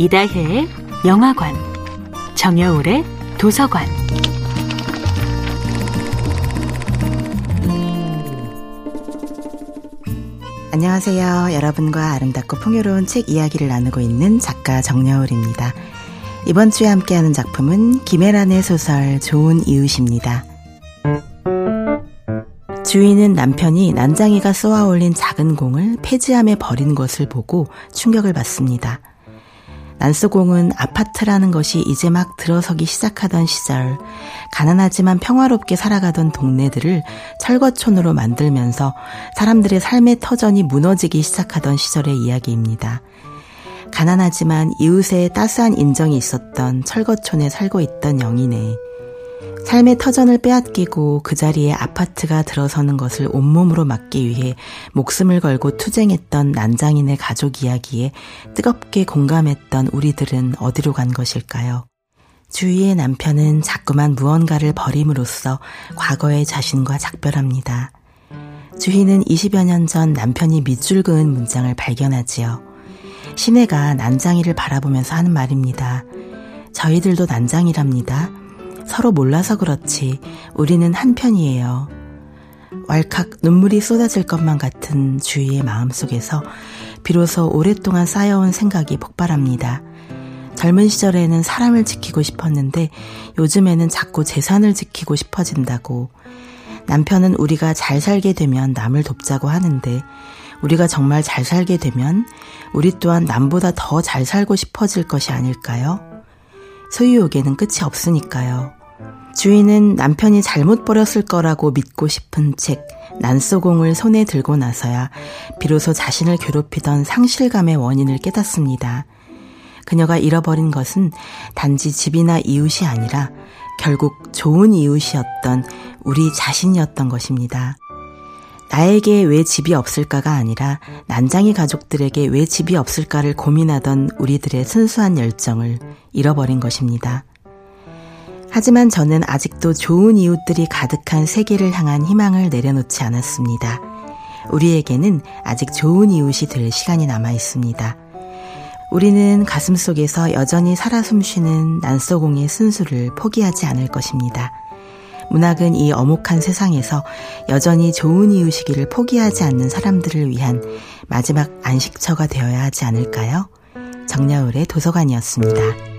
이다혜의 영화관, 정여울의 도서관. 안녕하세요. 여러분과 아름답고 풍요로운 책 이야기를 나누고 있는 작가 정여울입니다. 이번 주에 함께하는 작품은 김혜란의 소설 좋은 이웃입니다. 주인은 남편이 난장이가 쏘아 올린 작은 공을 폐지함에 버린 것을 보고 충격을 받습니다. 난소공은 아파트라는 것이 이제 막 들어서기 시작하던 시절, 가난하지만 평화롭게 살아가던 동네들을 철거촌으로 만들면서 사람들의 삶의 터전이 무너지기 시작하던 시절의 이야기입니다. 가난하지만 이웃의 따스한 인정이 있었던 철거촌에 살고 있던 영인의 삶의 터전을 빼앗기고 그 자리에 아파트가 들어서는 것을 온몸으로 막기 위해 목숨을 걸고 투쟁했던 난장인의 가족 이야기에 뜨겁게 공감했던 우리들은 어디로 간 것일까요? 주위의 남편은 자꾸만 무언가를 버림으로써 과거의 자신과 작별합니다. 주희는 20여 년 전 남편이 밑줄 그은 문장을 발견하지요. 시내가 난장이를 바라보면서 하는 말입니다. 저희들도 난장이랍니다. 서로 몰라서 그렇지 우리는 한편이에요. 왈칵 눈물이 쏟아질 것만 같은 주희의 마음 속에서 비로소 오랫동안 쌓여온 생각이 폭발합니다. 젊은 시절에는 사람을 지키고 싶었는데 요즘에는 자꾸 재산을 지키고 싶어진다고. 남편은 우리가 잘 살게 되면 남을 돕자고 하는데 우리가 정말 잘 살게 되면 우리 또한 남보다 더 잘 살고 싶어질 것이 아닐까요? 소유욕에는 끝이 없으니까요. 주인은 남편이 잘못 버렸을 거라고 믿고 싶은 책, 난소공을 손에 들고 나서야 비로소 자신을 괴롭히던 상실감의 원인을 깨닫습니다. 그녀가 잃어버린 것은 단지 집이나 이웃이 아니라 결국 좋은 이웃이었던 우리 자신이었던 것입니다. 나에게 왜 집이 없을까가 아니라 난장이 가족들에게 왜 집이 없을까를 고민하던 우리들의 순수한 열정을 잃어버린 것입니다. 하지만 저는 아직도 좋은 이웃들이 가득한 세계를 향한 희망을 내려놓지 않았습니다. 우리에게는 아직 좋은 이웃이 될 시간이 남아 있습니다. 우리는 가슴 속에서 여전히 살아 숨쉬는 난소공의 순수를 포기하지 않을 것입니다. 문학은 이 어목한 세상에서 여전히 좋은 이웃이기를 포기하지 않는 사람들을 위한 마지막 안식처가 되어야 하지 않을까요? 정야울의 도서관이었습니다.